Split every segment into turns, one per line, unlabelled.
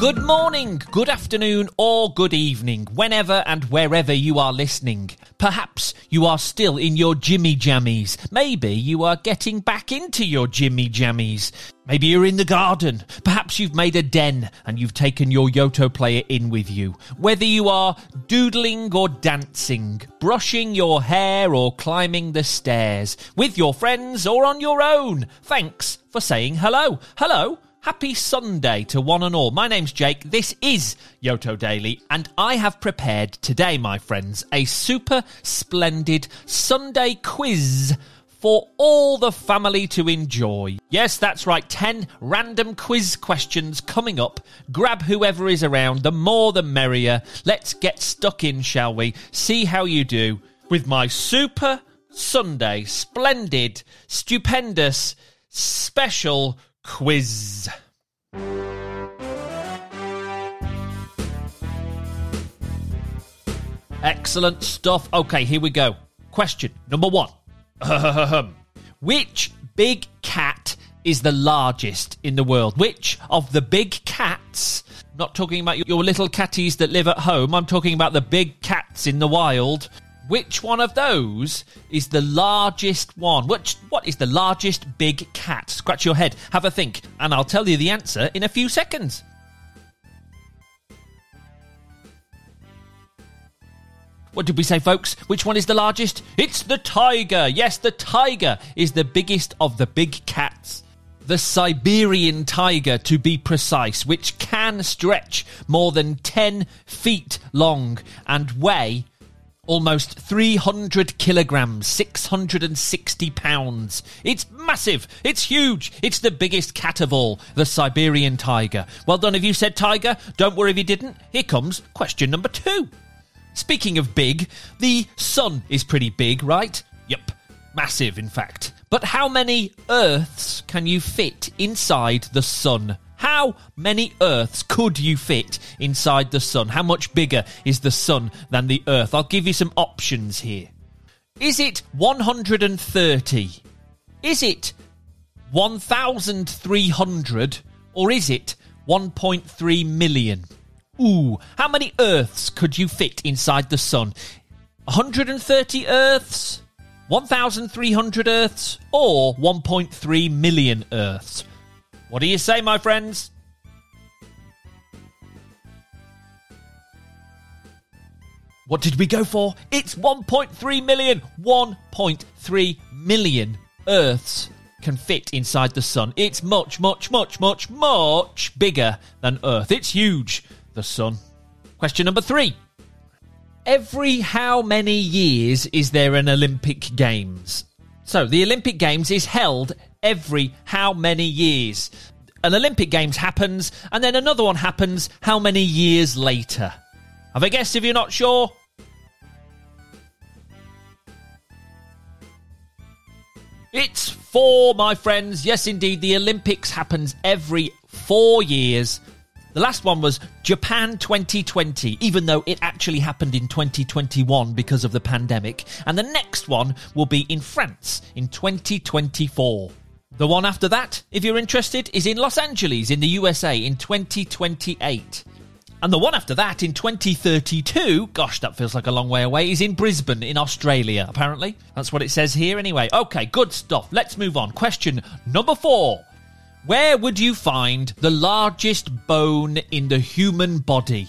Good morning, good afternoon, or good evening, whenever and wherever you are listening. Perhaps you are still in your Jimmy Jammies. Maybe you are getting back into your Jimmy Jammies. Maybe you're in the garden. Perhaps you've made a den and you've taken your Yoto player in with you. Whether you are doodling or dancing, brushing your hair or climbing the stairs, with your friends or on your own, thanks for saying hello. Hello. Happy Sunday to one and all. My name's Jake. This is Yoto Daily, and I have prepared today, my friends, a super splendid Sunday quiz for all the family to enjoy. Yes, that's right, 10 random quiz questions coming up. Grab whoever is around, the more the merrier. Let's get stuck in, shall we? See how you do with my super Sunday, splendid, stupendous, special quiz. Excellent stuff. Okay, here we go. Question number one Which big cat is the largest in the world? Which of the big cats, not talking about your little catties that live at home, I'm talking about the big cats in the wild. Which one of those is the largest one? Which what is the largest big cat? Scratch your head, have a think, and I'll tell you the answer in a few seconds. What did we say, folks? Which one is the largest? It's the tiger. Yes, the tiger is the biggest of the big cats. The Siberian tiger, to be precise, which can stretch more than 10 feet long and weigh almost 300 kilograms, 660 pounds. It's massive. It's huge. It's the biggest cat of all, the Siberian tiger. Well done if you said tiger. Don't worry if you didn't. Here comes question number two. Speaking of big, the sun is pretty big, right? Yep, massive in fact. But how many Earths can you fit inside the sun? How many Earths could you fit inside the sun? How much bigger is the sun than the Earth? I'll give you some options here. Is it 130? Is it 1,300? Or is it 1.3 million? Ooh, how many Earths could you fit inside the sun? 130 Earths? 1,300 Earths? Or 1.3 million Earths? What do you say, my friends? What did we go for? It's 1.3 million. 1.3 million Earths can fit inside the sun. It's much, much, much, much, much bigger than Earth. It's huge the sun. Question number three. Every how many years is there an Olympic Games? So, the Olympic Games is held every how many years? An Olympic Games happens, and then another one happens how many years later? Have a guess if you're not sure? It's four, my friends. Yes, indeed, the Olympics happens every four years the last one was Japan 2020, even though it actually happened in 2021 because of the pandemic. And the next one will be in France in 2024. The one after that, if you're interested, is in Los Angeles in the USA in 2028. And the one after that in 2032, gosh, that feels like a long way away, is in Brisbane in Australia, apparently. That's what it says here anyway. Okay, good stuff. Let's move on. Question number four. Where would you find the largest bone in the human body?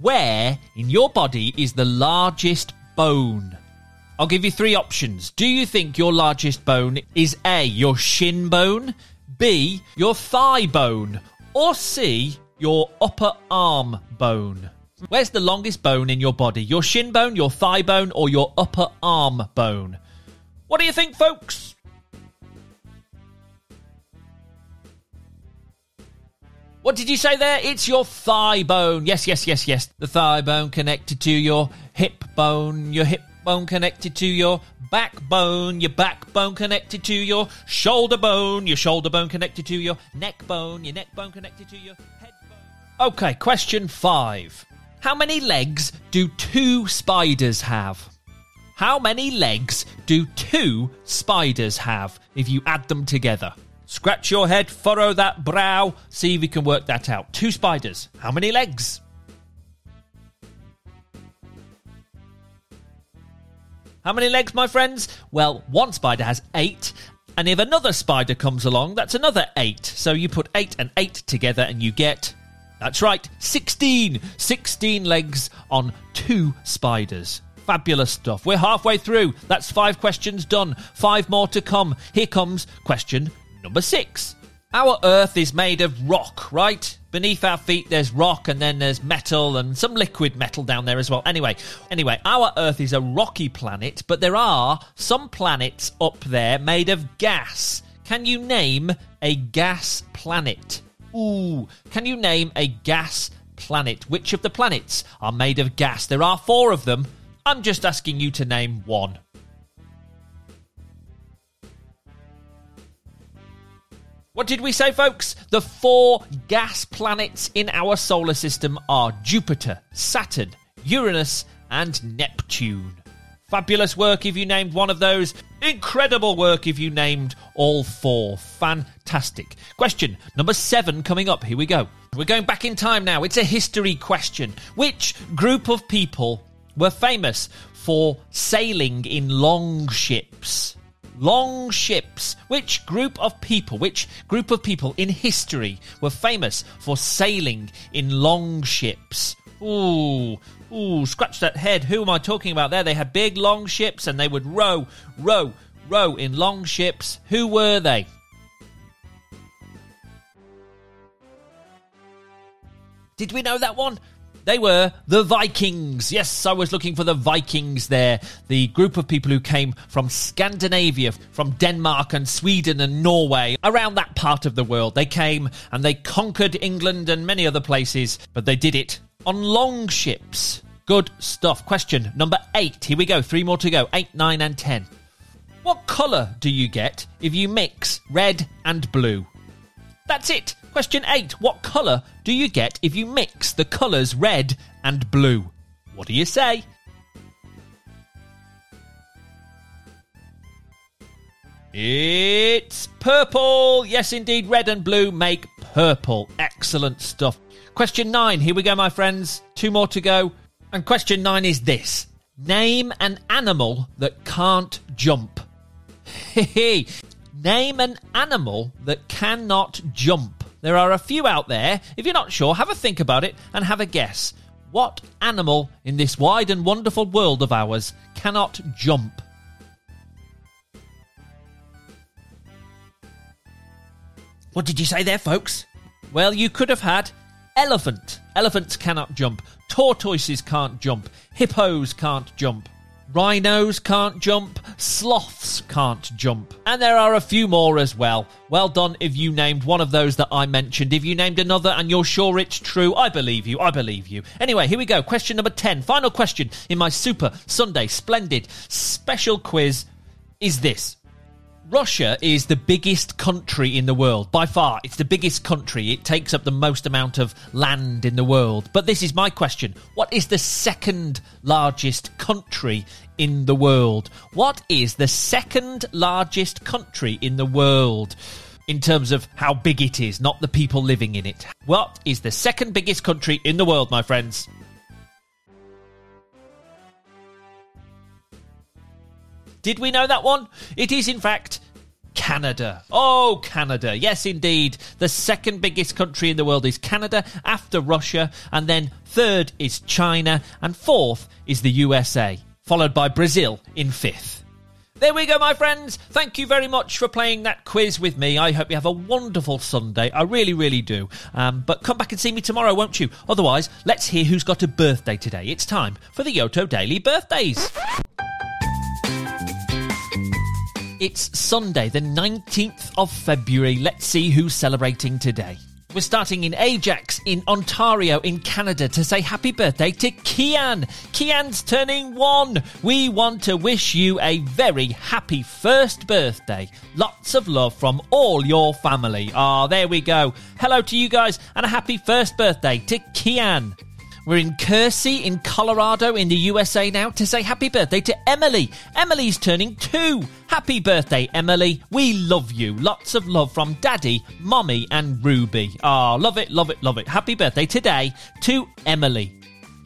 Where in your body is the largest bone? I'll give you three options. Do you think your largest bone is A, your shin bone, B, your thigh bone, or C, your upper arm bone? Where's the longest bone in your body? Your shin bone, your thigh bone, or your upper arm bone? What do you think, folks? What did you say there? It's your thigh bone. Yes, yes, yes, yes. The thigh bone connected to your hip bone, your hip bone connected to your backbone, your backbone connected to your shoulder bone, your shoulder bone connected to your neck bone, your neck bone connected to your head bone. Okay, question five. How many legs do two spiders have? How many legs do two spiders have if you add them together? Scratch your head, furrow that brow, see if you can work that out. Two spiders. How many legs? How many legs, my friends? Well, one spider has eight, and if another spider comes along, that's another eight. So you put eight and eight together and you get, that's right, 16. 16 legs on two spiders. Fabulous stuff. We're halfway through. That's five questions done. Five more to come. Here comes question number six. Our Earth is made of rock, right? Beneath our feet there's rock and then there's metal and some liquid metal down there as well. Anyway, anyway, our Earth is a rocky planet, but there are some planets up there made of gas. Can you name a gas planet? Ooh, can you name a gas planet? Which of the planets are made of gas? There are four of them. I'm just asking you to name one. What did we say, folks? The four gas planets in our solar system are Jupiter, Saturn, Uranus, and Neptune. Fabulous work if you named one of those. Incredible work if you named all four. Fantastic. Question number seven coming up. Here we go. We're going back in time now. It's a history question. Which group of people were famous for sailing in long ships? Long ships. Which group of people, which group of people in history were famous for sailing in long ships? Ooh, ooh, scratch that head. Who am I talking about there? They had big long ships and they would row, row, row in long ships. Who were they? Did we know that one? They were the Vikings. Yes, I was looking for the Vikings there. The group of people who came from Scandinavia, from Denmark and Sweden and Norway, around that part of the world. They came and they conquered England and many other places, but they did it on long ships. Good stuff. Question number eight. Here we go. Three more to go. Eight, nine, and ten. What colour do you get if you mix red and blue? That's it. Question 8. What colour do you get if you mix the colours red and blue? What do you say? It's purple. Yes, indeed. Red and blue make purple. Excellent stuff. Question 9. Here we go, my friends. Two more to go. And question 9 is this Name an animal that can't jump. Name an animal that cannot jump. There are a few out there. If you're not sure, have a think about it and have a guess. What animal in this wide and wonderful world of ours cannot jump? What did you say there, folks? Well, you could have had elephant. Elephants cannot jump. Tortoises can't jump. Hippos can't jump. Rhinos can't jump, sloths can't jump, and there are a few more as well. Well done if you named one of those that I mentioned. If you named another and you're sure it's true, I believe you, I believe you. Anyway, here we go. Question number 10. Final question in my super Sunday splendid special quiz is this. Russia is the biggest country in the world. By far, it's the biggest country. It takes up the most amount of land in the world. But this is my question What is the second largest country in the world? What is the second largest country in the world? In terms of how big it is, not the people living in it. What is the second biggest country in the world, my friends? Did we know that one? It is, in fact, Canada. Oh, Canada. Yes, indeed. The second biggest country in the world is Canada after Russia, and then third is China, and fourth is the USA, followed by Brazil in fifth. There we go, my friends. Thank you very much for playing that quiz with me. I hope you have a wonderful Sunday. I really, really do. Um, but come back and see me tomorrow, won't you? Otherwise, let's hear who's got a birthday today. It's time for the Yoto Daily Birthdays. It's Sunday, the 19th of February. Let's see who's celebrating today. We're starting in Ajax in Ontario in Canada to say happy birthday to Kian. Kian's turning one. We want to wish you a very happy first birthday. Lots of love from all your family. Ah, oh, there we go. Hello to you guys and a happy first birthday to Kian. We're in Kersey in Colorado in the USA now to say happy birthday to Emily. Emily's turning two. Happy birthday, Emily. We love you. Lots of love from Daddy, Mommy, and Ruby. Ah, oh, love it, love it, love it. Happy birthday today to Emily.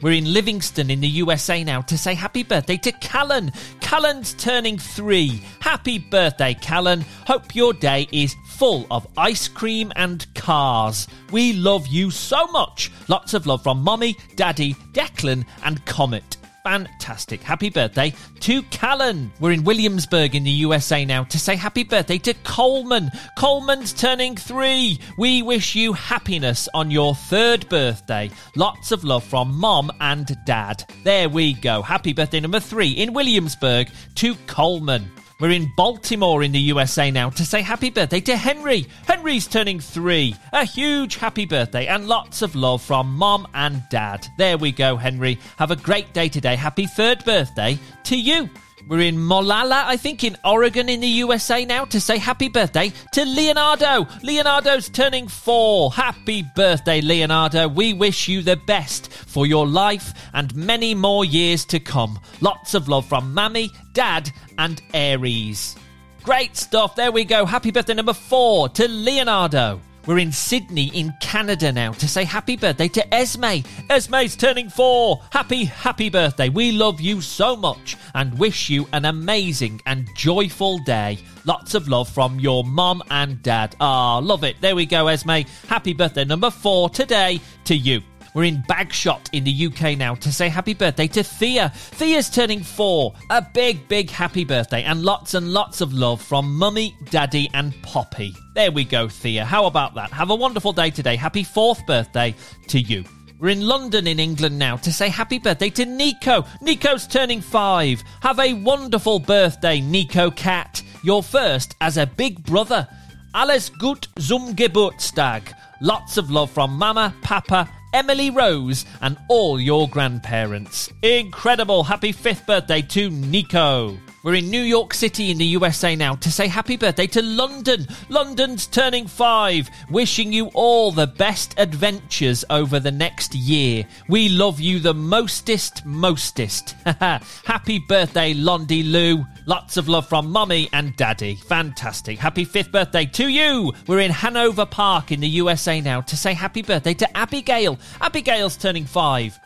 We're in Livingston in the USA now to say happy birthday to Callan. Callan's turning three. Happy birthday, Callan. Hope your day is full of ice cream and cars. We love you so much. Lots of love from Mommy, Daddy, Declan, and Comet fantastic. Happy birthday to Callan. We're in Williamsburg in the USA now to say happy birthday to Coleman. Coleman's turning three. We wish you happiness on your third birthday. Lots of love from mom and dad. There we go. Happy birthday number three in Williamsburg to Coleman. We're in Baltimore in the USA now to say happy birthday to Henry. Henry's turning three. A huge happy birthday and lots of love from mom and dad. There we go, Henry. Have a great day today. Happy third birthday to you. We're in Molalla, I think, in Oregon in the USA now to say happy birthday to Leonardo. Leonardo's turning four. Happy birthday, Leonardo. We wish you the best for your life and many more years to come. Lots of love from Mammy, Dad, and Aries. Great stuff. There we go. Happy birthday number four to Leonardo. We're in Sydney in Canada now to say happy birthday to Esme. Esme's turning four. Happy, happy birthday. We love you so much and wish you an amazing and joyful day. Lots of love from your mum and dad. Ah, love it. There we go, Esme. Happy birthday number four today to you. We're in Bagshot in the UK now to say happy birthday to Thea. Thea's turning four. A big, big happy birthday and lots and lots of love from Mummy, Daddy, and Poppy. There we go, Thea. How about that? Have a wonderful day today. Happy fourth birthday to you. We're in London in England now to say happy birthday to Nico. Nico's turning five. Have a wonderful birthday, Nico Cat. Your first as a big brother. Alles gut zum Geburtstag. Lots of love from Mama, Papa, Emily Rose, and all your grandparents. Incredible happy fifth birthday to Nico. We're in New York City in the USA now to say happy birthday to London. London's turning five. Wishing you all the best adventures over the next year. We love you the mostest, mostest. happy birthday, Londy Lou. Lots of love from Mummy and Daddy. Fantastic. Happy fifth birthday to you. We're in Hanover Park in the USA now to say happy birthday to Abigail. Abigail's turning five.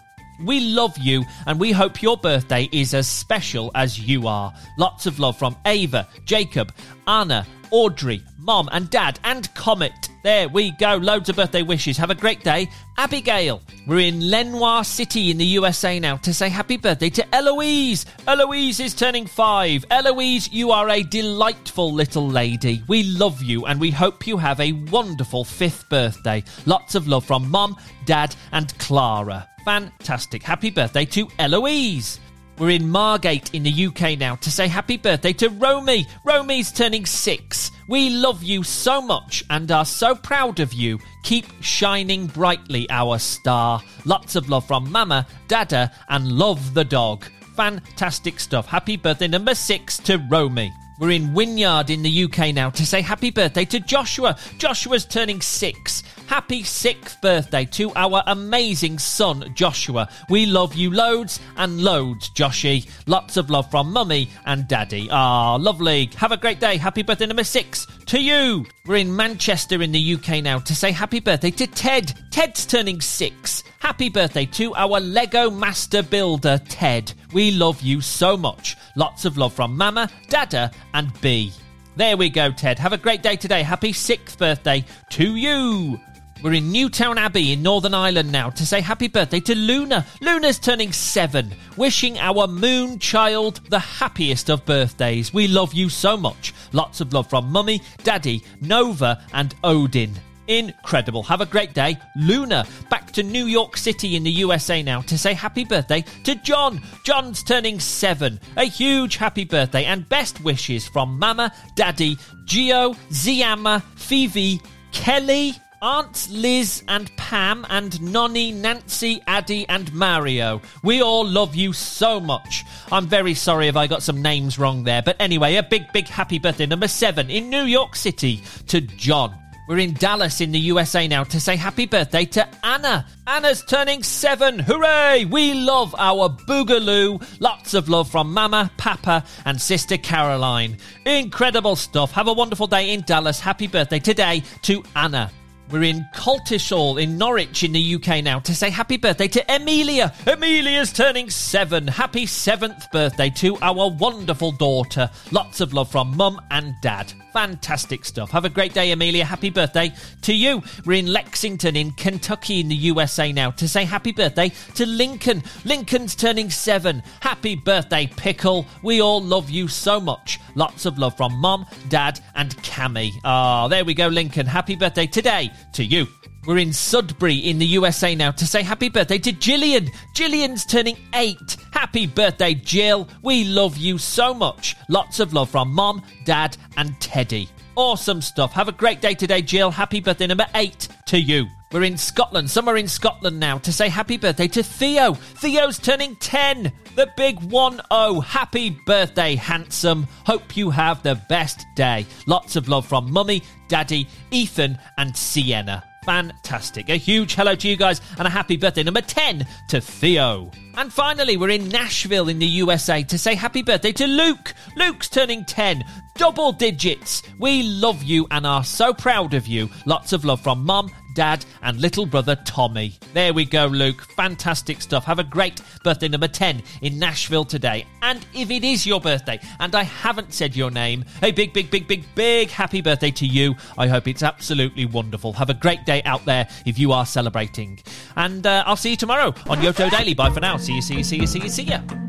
We love you and we hope your birthday is as special as you are. Lots of love from Ava, Jacob, Anna, Audrey, Mom and Dad, and Comet. There we go. Loads of birthday wishes. Have a great day. Abigail. We're in Lenoir City in the USA now to say happy birthday to Eloise. Eloise is turning five. Eloise, you are a delightful little lady. We love you and we hope you have a wonderful fifth birthday. Lots of love from Mom, Dad, and Clara fantastic. Happy birthday to Eloise. We're in Margate in the UK now to say happy birthday to Romy. Romy's turning six. We love you so much and are so proud of you. Keep shining brightly, our star. Lots of love from Mama, Dada, and Love the dog. Fantastic stuff. Happy birthday number six to Romy. We're in Wynyard in the UK now to say happy birthday to Joshua. Joshua's turning six. Happy sixth birthday to our amazing son, Joshua. We love you loads and loads, Joshy. Lots of love from mummy and daddy. Ah, lovely. Have a great day. Happy birthday number six to you. We're in Manchester in the UK now to say happy birthday to Ted. Ted's turning six. Happy birthday to our Lego Master Builder, Ted. We love you so much. Lots of love from Mama, Dada, and B. There we go, Ted. Have a great day today. Happy sixth birthday to you. We're in Newtownabbey in Northern Ireland now to say happy birthday to Luna. Luna's turning seven. Wishing our moon child the happiest of birthdays. We love you so much. Lots of love from Mummy, Daddy, Nova, and Odin. Incredible. Have a great day. Luna, back to New York City in the USA now to say happy birthday to John. John's turning seven. A huge happy birthday and best wishes from Mama, Daddy, Gio, Ziama, Phoebe, Kelly, Aunts Liz and Pam and Nonny, Nancy, Addy and Mario. We all love you so much. I'm very sorry if I got some names wrong there, but anyway, a big, big happy birthday number seven in New York City to John. We're in Dallas in the USA now to say happy birthday to Anna. Anna's turning seven. Hooray! We love our Boogaloo. Lots of love from Mama, Papa, and Sister Caroline. Incredible stuff. Have a wonderful day in Dallas. Happy birthday today to Anna. We're in Coltishall in Norwich in the UK now to say happy birthday to Emilia. Emilia's turning seven. Happy seventh birthday to our wonderful daughter. Lots of love from mum and dad. Fantastic stuff. Have a great day, Amelia. Happy birthday to you. We're in Lexington in Kentucky in the USA now to say happy birthday to Lincoln. Lincoln's turning seven. Happy birthday, Pickle. We all love you so much. Lots of love from mum, dad, and Cammy. Ah, oh, there we go, Lincoln. Happy birthday today to you. We're in Sudbury in the USA now to say happy birthday to Jillian. Jillian's turning eight. Happy birthday, Jill. We love you so much. Lots of love from Mom, Dad, and Teddy. Awesome stuff. Have a great day today, Jill. Happy birthday number eight to you. We're in Scotland, somewhere in Scotland now, to say happy birthday to Theo. Theo's turning 10. The big 1 0. Happy birthday, handsome. Hope you have the best day. Lots of love from Mummy, Daddy, Ethan, and Sienna fantastic. A huge hello to you guys and a happy birthday number 10 to Theo. And finally, we're in Nashville in the USA to say happy birthday to Luke. Luke's turning 10, double digits. We love you and are so proud of you. Lots of love from Mum, Dad, and little brother Tommy. There we go, Luke. Fantastic stuff. Have a great birthday number 10 in Nashville today. And if it is your birthday and I haven't said your name, a big, big, big, big, big happy birthday to you. I hope it's absolutely wonderful. Have a great day out there if you are celebrating. And uh, I'll see you tomorrow on Yoto Daily. Bye for now. See you, see you, see you, see you, see you.